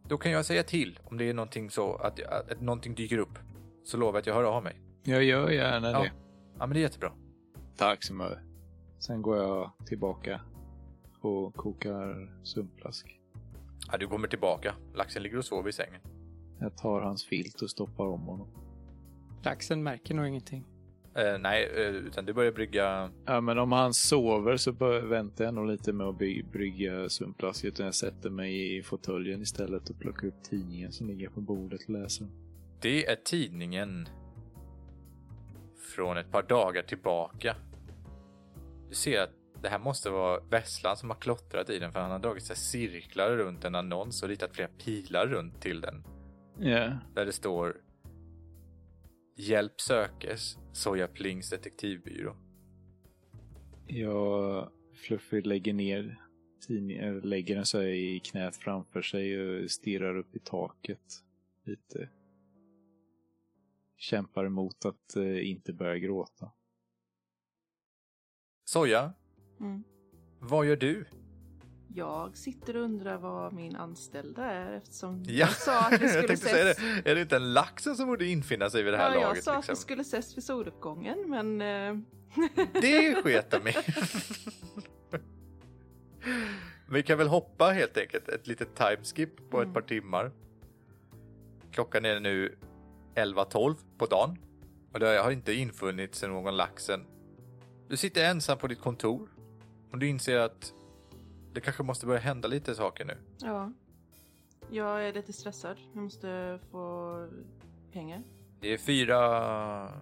S1: då kan jag säga till om det är någonting så att, att, att någonting dyker upp. Så lovar jag att jag hör av mig.
S2: Jag gör gärna
S1: Ja.
S2: det.
S1: Ja, men det är jättebra.
S2: Tack så mycket. Sen går jag tillbaka och kokar sumpblask.
S1: Ja, du kommer tillbaka. Laxen ligger och sover i sängen.
S2: Jag tar hans filt och stoppar om honom.
S4: Laxen märker nog ingenting.
S1: Eh, nej, eh, utan du börjar brygga...
S2: Ja, men om han sover så bör, väntar jag nog lite med att by, brygga sumpflaskor. Utan jag sätter mig i fåtöljen istället och plockar upp tidningen som ligger på bordet och läser.
S1: Det är tidningen från ett par dagar tillbaka. Du ser att det här måste vara Vesslan som har klottrat i den för han har dragit sig cirklar runt en annons och ritat flera pilar runt till den.
S2: Ja.
S1: Där det står Hjälp sökes, Soja Plings detektivbyrå.
S2: Jag, Fluffy lägger ner tidningen, lägger den så här i knät framför sig och stirrar upp i taket lite. Kämpar emot att eh, inte börja gråta.
S1: Soja,
S3: Mm.
S1: vad gör du?
S3: Jag sitter och undrar vad min anställda är eftersom
S1: Ja,
S3: jag sa att vi
S1: jag
S3: skulle
S1: säga
S3: ses.
S1: det. Är det inte en laxen som borde infinna sig vid det här
S3: Ja, jag
S1: laget?
S3: sa att
S1: liksom?
S3: vi skulle ses vid soluppgången men eh,
S1: Det sket de i. Vi kan väl hoppa helt enkelt ett litet timeskip på ett
S3: Mm.
S1: par timmar. Klockan är nu 11.12 på dagen och det har inte infunnit sig någon laxen. Du sitter ensam på ditt kontor och du inser att det kanske måste börja hända lite saker nu.
S3: ja. Jag är lite stressad. Jag måste få pengar.
S1: Det är fyra,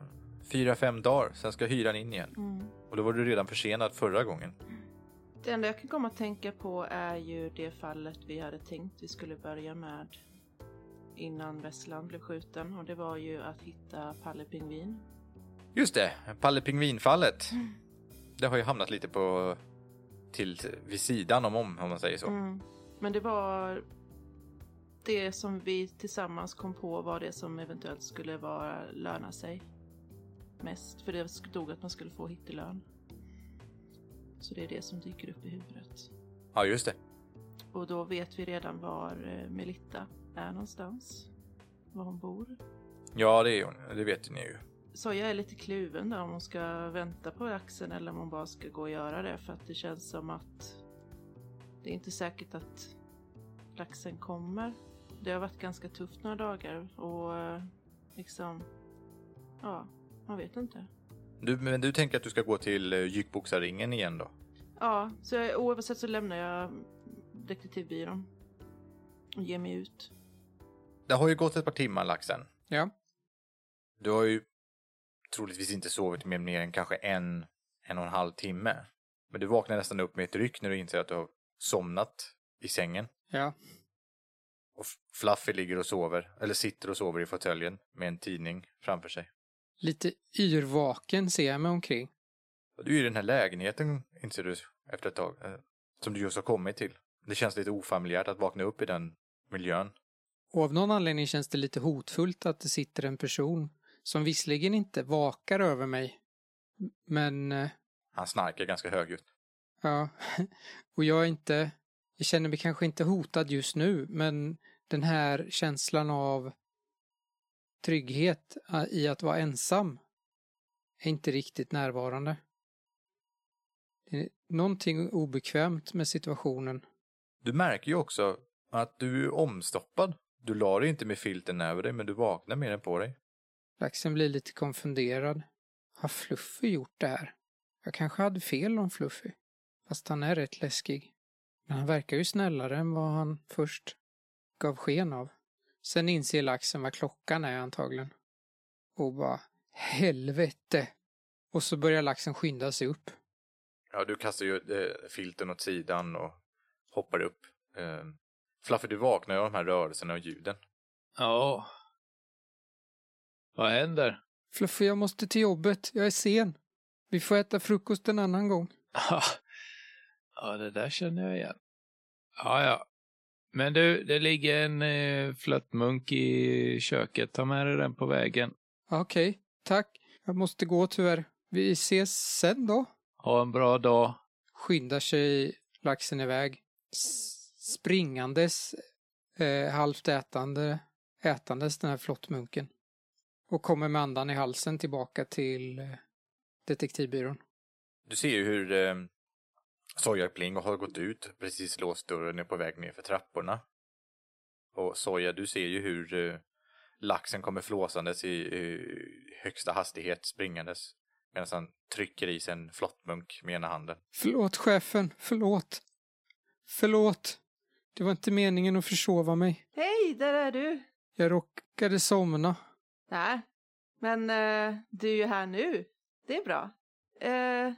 S1: fyra fem dagar, sen ska hyran in igen.
S3: Mm.
S1: Och då var du redan försenad förra gången.
S3: Det enda jag kan komma att tänka på är ju det fallet vi hade tänkt vi skulle börja med innan Vesslan blev skjuten och det var ju att hitta Palle Pingvin.
S1: Just det, Palle Pingvinfallet. Det har ju hamnat lite på till vid sidan om om, om man säger så.
S3: Mm. Men det var det som vi tillsammans kom på var det som eventuellt skulle vara löna sig mest. För det stod att man skulle få hittelön. Så det är det som dyker upp i huvudet.
S1: Ja, just det.
S3: Och då vet vi redan var eh, Melitta är någonstans. Var hon bor.
S1: Ja, det är hon. Det vet ni ju.
S3: Så jag är lite kluven där om hon ska vänta på laxen eller om hon bara ska gå och göra det. För att det känns som att det är inte säkert att laxen kommer. Det har varit ganska tufft några dagar och eh, liksom, ja, man vet inte.
S1: Du, men du tänker att du ska gå till uh, Gyckboxarringen igen då?
S3: Ja, så jag, oavsett så lämnar jag detektivbyrån och ger mig ut.
S1: Det har ju gått ett par timmar, laxen.
S4: Ja.
S1: Du har ju troligtvis inte sovit med mer än kanske en, en och en halv timme. Men du vaknar nästan upp med ett ryck när du inser att du har somnat i sängen.
S4: Ja.
S1: Och Fluffy ligger och sover, eller sitter och sover i fåtöljen med en tidning framför sig.
S4: Lite yrvaken ser jag mig omkring.
S1: Du är i den här lägenheten, inser du efter ett tag, eh, som du just har kommit till. Det känns lite ofamiljärt att vakna upp i den miljön.
S4: Och av någon anledning känns det lite hotfullt att det sitter en person som visserligen inte vakar över mig, men eh,
S1: Han snarkar ganska högljutt.
S4: ja, och jag är inte, jag känner mig kanske inte hotad just nu, men den här känslan av trygghet eh, i att vara ensam är inte riktigt närvarande. Det är någonting obekvämt med situationen.
S1: Du märker ju också att du är omstoppad. Du la dig inte med filten över dig, men du vaknar med den på dig.
S4: Laxen blir lite konfunderad. Har Fluffy gjort det här? Jag kanske hade fel om Fluffy. Fast han är rätt läskig. Men han verkar ju snällare än vad han först gav sken av. Sen inser laxen vad klockan är antagligen. Och bara, helvete! Och så börjar laxen skynda sig upp.
S1: Ja, du kastar ju eh, filten åt sidan och hoppar upp. Eh, Fluffy, du vaknar ju av de här rörelserna och ljuden.
S2: Ja. Vad händer?
S4: Fluffy, jag måste till jobbet. Jag är sen. Vi får äta frukost en annan gång.
S2: ja, det där känner jag igen. Ja, ja. Men du, det ligger en eh, flöttmunk i köket. Ta med dig den på vägen.
S4: Okej, tack. Jag måste gå tyvärr. Vi ses sen då.
S2: Ha en bra dag.
S4: skyndar sig laxen iväg. S- Springandes, eh, halvt ätande, ätandes den här flottmunken. Och kommer med andan i halsen tillbaka till eh, detektivbyrån.
S1: Du ser ju hur eh, Soja Pling har gått ut, precis låst dörren och är på väg ner för trapporna. Och Soja, du ser ju hur eh, laxen kommer flåsandes i, i högsta hastighet springandes. Medan han trycker i sig en flottmunk med ena handen.
S4: Förlåt, chefen. Förlåt. Förlåt. Det var inte meningen att försova mig.
S3: Hej, där är du!
S4: Jag råkade somna.
S3: Nej, men eh, du är ju här nu. Det är bra. Eh,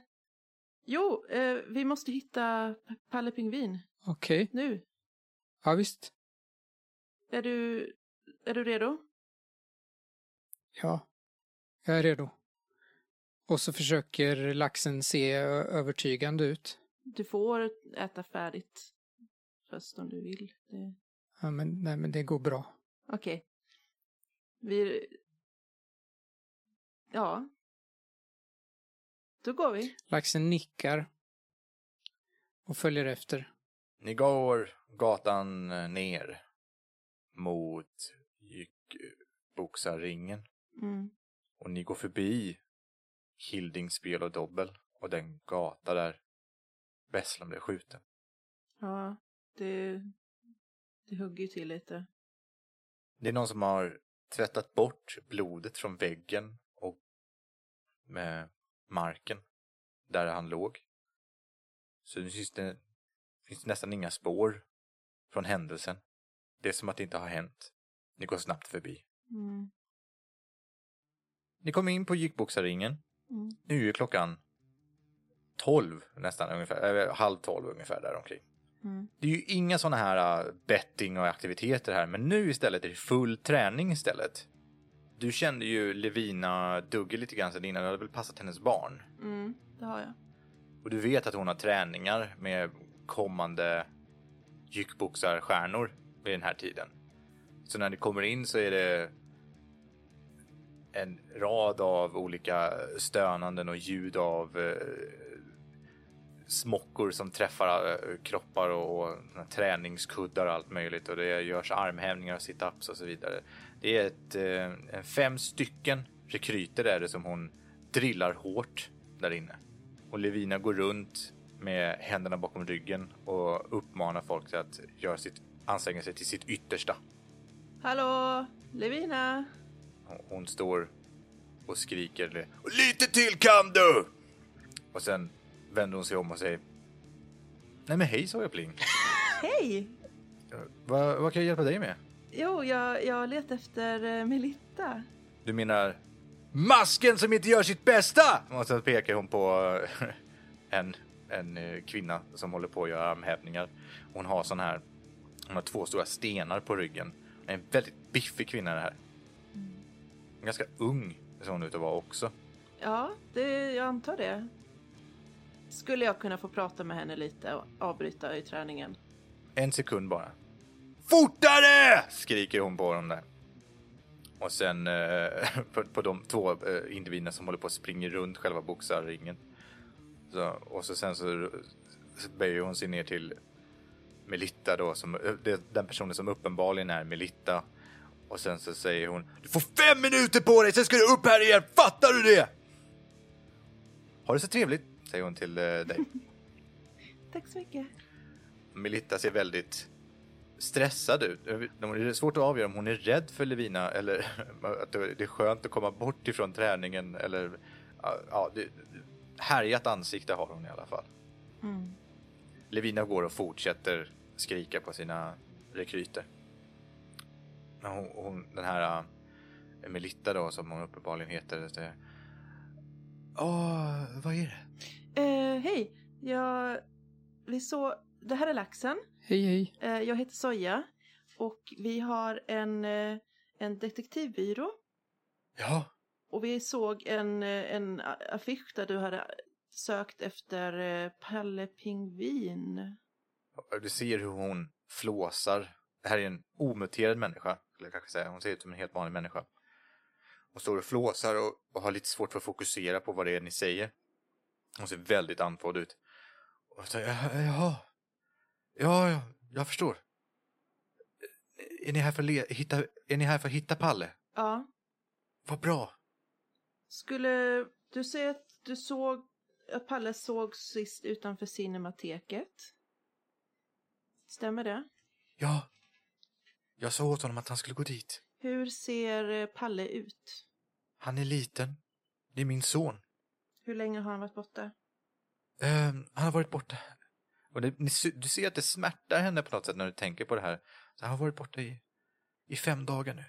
S3: jo, eh, vi måste hitta Palle Pingvin.
S4: Okej.
S3: Nu.
S4: Ja, visst.
S3: Är du, är du redo?
S4: Ja. Jag är redo. Och så försöker laxen se övertygande ut.
S3: Du får äta färdigt först om du vill. Det...
S4: Ja, men, nej, men det går bra.
S3: Okej. Vi... Ja. Då går vi.
S4: Laxen nickar. Och följer efter.
S1: Ni går gatan eh, ner mot Boxarringen
S3: Mm.
S1: och ni går förbi Hildings spel och dobbel och den gata där Besslan blev skjuten.
S3: Ja, det, det hugger ju till lite.
S1: Det är någon som har tvättat bort blodet från väggen med marken där han låg. Så nu finns det, finns det nästan inga spår från händelsen. Det är som att det inte har hänt. Ni går snabbt förbi.
S3: Mm.
S1: Ni kommer in på Gickboxarringen.
S3: Mm.
S1: Nu är klockan 12 nästan ungefär, äh, halv 12 ungefär däromkring.
S3: Mm.
S1: Det är ju inga sådana här äh, betting och aktiviteter här, men nu istället är det full träning istället. Du kände ju Levina Dugge lite grann sedan innan, det hade väl passat hennes barn.
S3: Mm, det har jag.
S1: Och du vet att hon har träningar med kommande jyckboxarstjärnor vid den här tiden. Så när ni kommer in så är det en rad av olika stönanden och ljud av eh, smockor som träffar eh, kroppar och, och träningskuddar och allt möjligt och det görs armhävningar och sit-ups och så vidare. Det är ett, eh, fem stycken rekryter är det som hon drillar hårt där inne. Och Levina går runt med händerna bakom ryggen och uppmanar folk till att göra sitt, anstränga sig till sitt yttersta.
S3: Hallå, Levina!
S1: Hon står och skriker "Och lite till kan du! Och sen vänder hon sig om och säger Nej men hej sa jag pling.
S3: Hej!
S1: Vad, vad kan jag hjälpa dig med?
S3: Jo, jag, jag letar efter eh, Melitta.
S1: Du menar masken som inte gör sitt bästa? Och sen pekar hon på eh, en, en eh, kvinna som håller på att göra armhävningar. Hon har sån här, hon har två stora stenar på ryggen. En väldigt biffig kvinna det här. Ganska ung ser hon ut att vara också.
S3: Ja, det, jag antar det. Skulle jag kunna få prata med henne lite och avbryta i träningen?
S1: En sekund bara. Fortare! skriker hon på dem där. Och sen eh, på, på de två eh, individerna som håller på att springa runt själva boxarringen. Så, och så sen så, så böjer hon sig ner till Melitta då, som, eh, det, den personen som uppenbarligen är Melitta. Och sen så säger hon Du får fem minuter på dig, sen ska du upp här igen, fattar du det? Ha det så trevligt, säger hon till eh, dig.
S3: Tack så mycket.
S1: Melitta ser väldigt stressad ut. Det är svårt att avgöra om hon är rädd för Levina eller att det är skönt att komma bort ifrån träningen eller ja, det, härjat ansikte har hon i alla fall.
S3: Mm.
S1: Levina går och fortsätter skrika på sina rekryter. Hon, hon, den här äh, Melitta då som hon uppenbarligen heter. Åh, vad är det?
S3: Eh, hej, jag... Vi så... Det här är Laxen.
S4: Hej, hej.
S3: Eh, jag heter Soja. Och vi har en, eh, en detektivbyrå.
S1: Ja,
S3: Och vi såg en, eh, en affisch där du hade sökt efter Palle Pingvin.
S1: Du ser hur hon flåsar. Det här är en omuterad människa, skulle jag kanske säga. Hon ser ut som en helt vanlig människa. Hon står och flåsar och, och har lite svårt för att fokusera på vad det är ni säger. Hon ser väldigt andfådd ut. Och säger, "Ja, jaha, ja, ja, jag förstår. Är ni här för, le- hitta, är ni här för att hitta Palle?
S3: Ja.
S1: Vad bra.
S3: Skulle du säga att du såg att Palle såg sist utanför Cinemateket? Stämmer det?
S1: Ja, jag sa åt honom att han skulle gå dit.
S3: Hur ser eh, Palle ut?
S1: Han är liten. Det är min son.
S3: Hur länge har han varit borta?
S1: Eh, han har varit borta. Och det, du ser att det smärtar henne på något sätt när du tänker på det här. Så han har varit borta i, i fem dagar nu.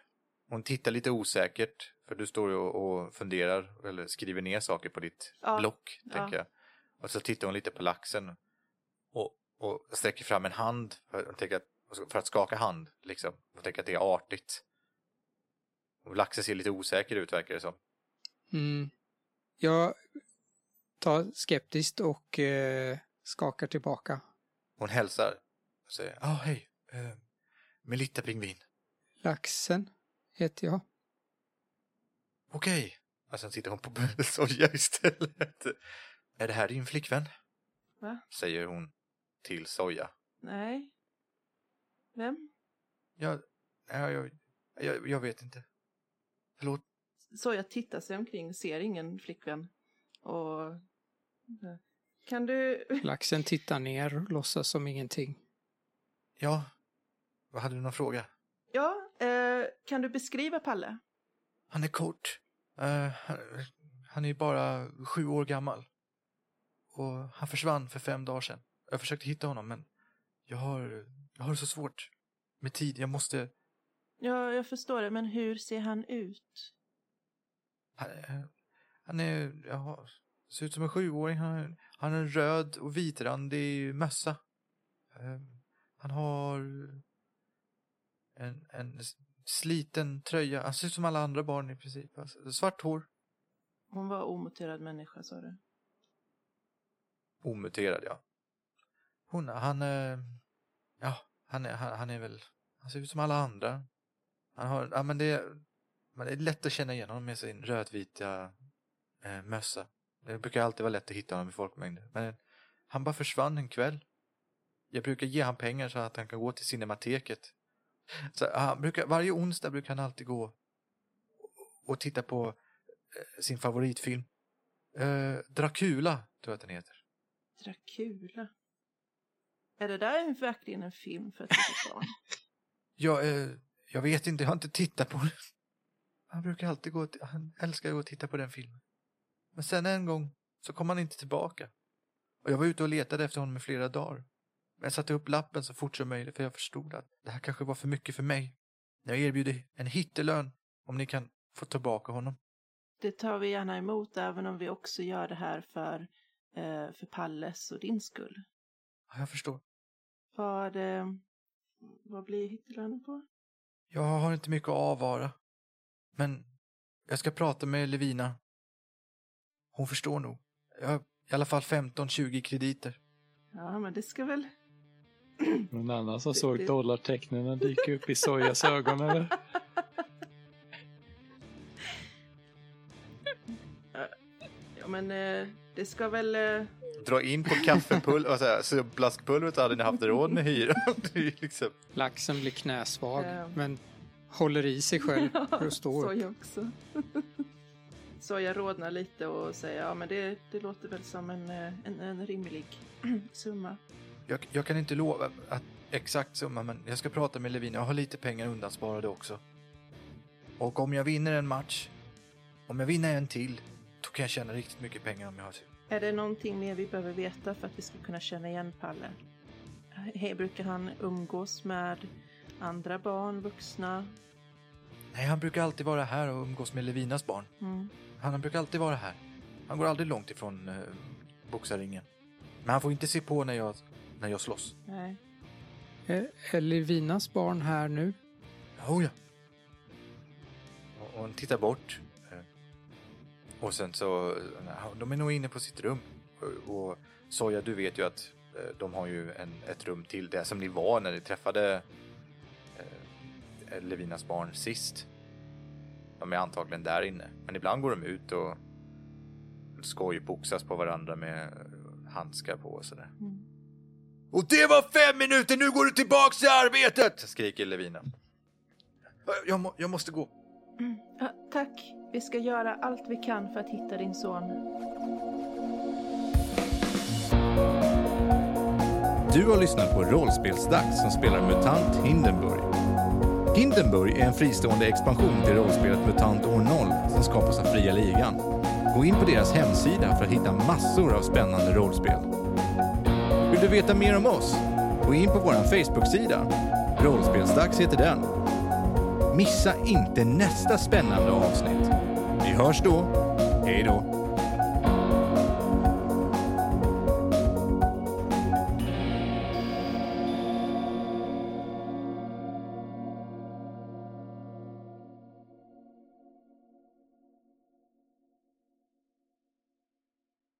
S1: Hon tittar lite osäkert, för du står ju och, och funderar, eller skriver ner saker på ditt
S3: Ja,
S1: block,
S3: ja.
S1: tänker jag. Och så tittar hon lite på laxen och, och sträcker fram en hand för, och tänker att, för att skaka hand, liksom. Och tänker att det är artigt. Och laxen ser lite osäker ut, verkar det som.
S4: Mm. Jag tar skeptiskt och eh, skakar tillbaka.
S1: Hon hälsar och säger, ja, oh, hej, eh, Melitta pingvin.
S4: Laxen heter jag.
S1: Okej. Och sen sitter hon på soja istället. Är det här din flickvän?
S3: Va?
S1: Säger hon till soja.
S3: Nej. Vem?
S1: Ja, ja, jag, jag, jag vet inte. Förlåt.
S3: Så jag tittar sig omkring, ser ingen flickvän. Och... Kan du...
S4: Laxen tittar ner och låtsas som ingenting.
S1: Ja, vad hade du någon fråga?
S3: Ja, eh, kan du beskriva Palle?
S1: Han är kort. Eh, han, han är bara sju år gammal. Och han försvann för fem dagar sedan. Jag försökte hitta honom men jag har, jag har det så svårt med tid. Jag måste...
S3: Ja, jag förstår det, men hur ser han ut?
S1: Han, eh, han är, ja, ser ut som en sjuåring. Han, han har en röd och vitrandig mössa. Eh, Han har en, en sliten tröja. Han ser ut som alla andra barn i princip. Alltså, svart hår.
S3: Hon var omuterad människa, sa du.
S1: Omuterad, ja. Hon, han, eh, ja, han är, han, han är väl, han ser ut som alla andra. Han har, ja men det, men det är lätt att känna igen honom med sin rödvita eh, mössa. Det brukar alltid vara lätt att hitta honom i folkmängder. Men han bara försvann en kväll. Jag brukar ge han pengar så att han kan gå till Cinemateket. Så han brukar, varje onsdag brukar han alltid gå och titta på eh, sin favoritfilm. Eh, Dracula, tror jag att den heter.
S3: Dracula. Är det där en- verkligen en film för ett barn?
S1: Jag, eh, jag vet inte, jag har inte tittat på den. Han brukar alltid gå, han älskar att gå och titta på den filmen. Men sen en gång så kom han inte tillbaka. Och jag var ute och letade efter honom i flera dagar. Men jag satte upp lappen så fort som möjligt för jag förstod att det här kanske var för mycket för mig. Jag erbjuder en hittelön om ni kan få tillbaka honom.
S3: Det tar vi gärna emot, även om vi också gör det här för, eh, för Palles och din skull.
S1: Ja, jag förstår.
S3: Vad, eh, vad blir hittelönen på?
S1: Jag har inte mycket att avvara. Men jag ska prata med Levina. Hon förstår nog. Jag har i alla fall 15-20 krediter.
S3: Ja, men det ska väl...
S2: Någon annan som
S3: Det-
S2: såg
S3: det-
S2: dollartecknen dyka upp i Sojas ögon eller?
S3: Ja, men eh, det ska väl... Eh,
S1: dra in på kaffepulver och så här, subblaskpulvret så hade ni haft råd med ju liksom...
S4: Laxen blir knäsvag,
S3: Ja.
S4: men håller i sig själv för att stå upp.
S3: också. Soja rodnar lite och säger ja men det, det låter väl som en, eh, en, en rimlig summa.
S1: jag, jag kan inte lova att exakt summa, men jag ska prata med Levin. Jag har lite pengar undansparade också. Och om jag vinner en match, om jag vinner en till, då kan jag tjäna riktigt mycket pengar om jag har tur.
S3: Är det någonting mer vi behöver veta för att vi ska kunna känna igen Palle? Hej, brukar han umgås med andra barn, vuxna?
S1: Nej, han brukar alltid vara här och umgås med Levinas barn.
S3: Mm.
S1: Han brukar alltid vara här. Han går aldrig långt ifrån eh, boxarringen. Men han får inte se på när jag, när jag slåss.
S3: Nej.
S4: Är, är Levinas barn här nu?
S1: Oh ja. Och hon tittar bort. eh, Och sen så, eh, de är nog inne på sitt rum. Och- Och Soja, du vet ju att eh, de har ju en, ett rum till, det som ni var när ni träffade Levinas barn sist. De är antagligen där inne. Men ibland går de ut och skojboxas på varandra med eh, handskar på och sådär.
S3: Mm.
S1: Och det var fem minuter, nu går du tillbaks till arbetet! Skriker Levina. Jag, må, jag måste gå.
S3: Ja, tack. Vi ska göra allt vi kan för att hitta din son.
S1: Du har lyssnat på Rollspelsdags som spelar MUTANT Hindenburg. Hindenburg är en fristående expansion till rollspelet MUTANT år 0 som skapas av Fria Ligan. Gå in på deras hemsida för att hitta massor av spännande rollspel. Vill du veta mer om oss? Gå in på vår Facebook-sida. Rollspelsdags heter den. Missa inte nästa spännande avsnitt. Vi hörs då. Hej då!